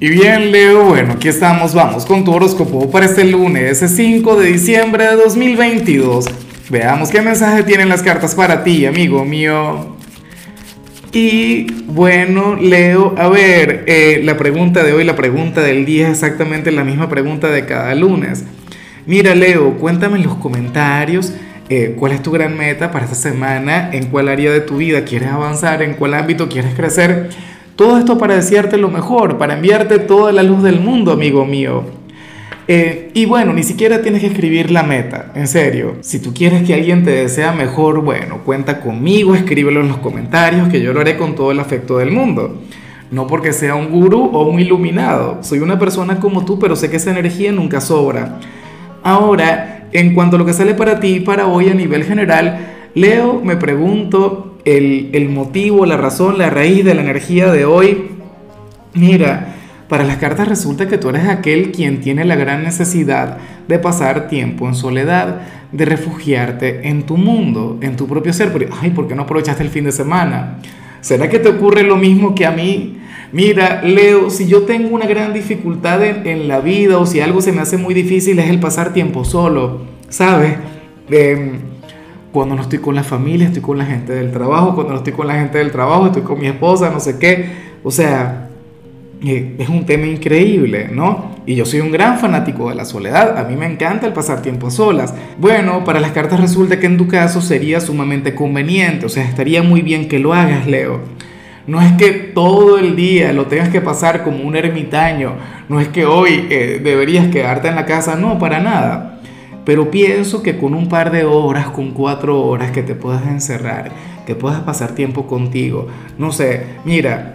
Y bien, Leo, bueno, aquí estamos, vamos con tu horóscopo para este lunes, 5 de diciembre de 2022. Veamos qué mensaje tienen las cartas para ti, amigo mío. Y bueno, Leo, a ver, eh, la pregunta de hoy, la pregunta del día es exactamente la misma pregunta de cada lunes. Mira, Leo, cuéntame en los comentarios eh, cuál es tu gran meta para esta semana, en cuál área de tu vida quieres avanzar, en cuál ámbito quieres crecer todo esto para desearte lo mejor, para enviarte toda la luz del mundo, amigo mío. Eh, y bueno, ni siquiera tienes que escribir la meta, en serio. Si tú quieres que alguien te desea mejor, bueno, cuenta conmigo, escríbelo en los comentarios, que yo lo haré con todo el afecto del mundo. No porque sea un gurú o un iluminado, soy una persona como tú, pero sé que esa energía nunca sobra. Ahora, en cuanto a lo que sale para ti para hoy a nivel general, Leo, me pregunto, el, motivo, la razón, la raíz de la energía de hoy. Mira, para las cartas resulta que tú eres aquel quien tiene la gran necesidad de pasar tiempo en soledad, de refugiarte en tu mundo, en tu propio ser. ay, ¿por qué no aprovechaste el fin de semana? ¿Será que te ocurre lo mismo que a mí? Mira, Leo, si yo tengo una gran dificultad en, la vida o si algo se me hace muy difícil es el pasar tiempo solo, ¿sabes? Eh, cuando no estoy con la familia, estoy con la gente del trabajo. Cuando no estoy con la gente del trabajo, estoy con mi esposa, no sé qué. O sea, eh, es un tema increíble, ¿no? Y yo soy un gran fanático de la soledad. A mí me encanta el pasar tiempo a solas. Bueno, para las cartas resulta que en tu caso sería sumamente conveniente. O sea, estaría muy bien que lo hagas, Leo. No es que todo el día lo tengas que pasar como un ermitaño. No es que hoy eh, deberías quedarte en la casa. No, para nada. Pero pienso que con un par de horas, con cuatro horas que te puedas encerrar, que puedas pasar tiempo contigo, no sé, mira,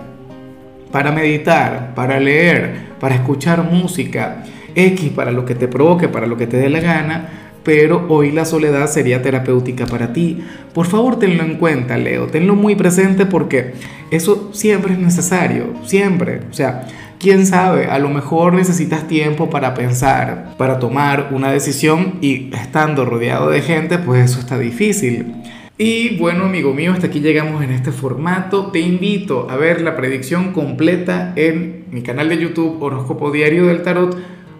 para meditar, para leer, para escuchar música, X para lo que te provoque, para lo que te dé la gana, pero hoy la soledad sería terapéutica para ti. Por favor, tenlo en cuenta, Leo, tenlo muy presente porque eso siempre es necesario, siempre. O sea, quién sabe, a lo mejor necesitas tiempo para pensar, para tomar una decisión y estando rodeado de gente, pues eso está difícil. Y bueno, amigo mío, hasta aquí llegamos en este formato. Te invito a ver la predicción completa en mi canal de YouTube Horóscopo Diario del Tarot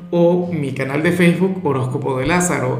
o mi canal de Facebook Horóscopo de Lázaro.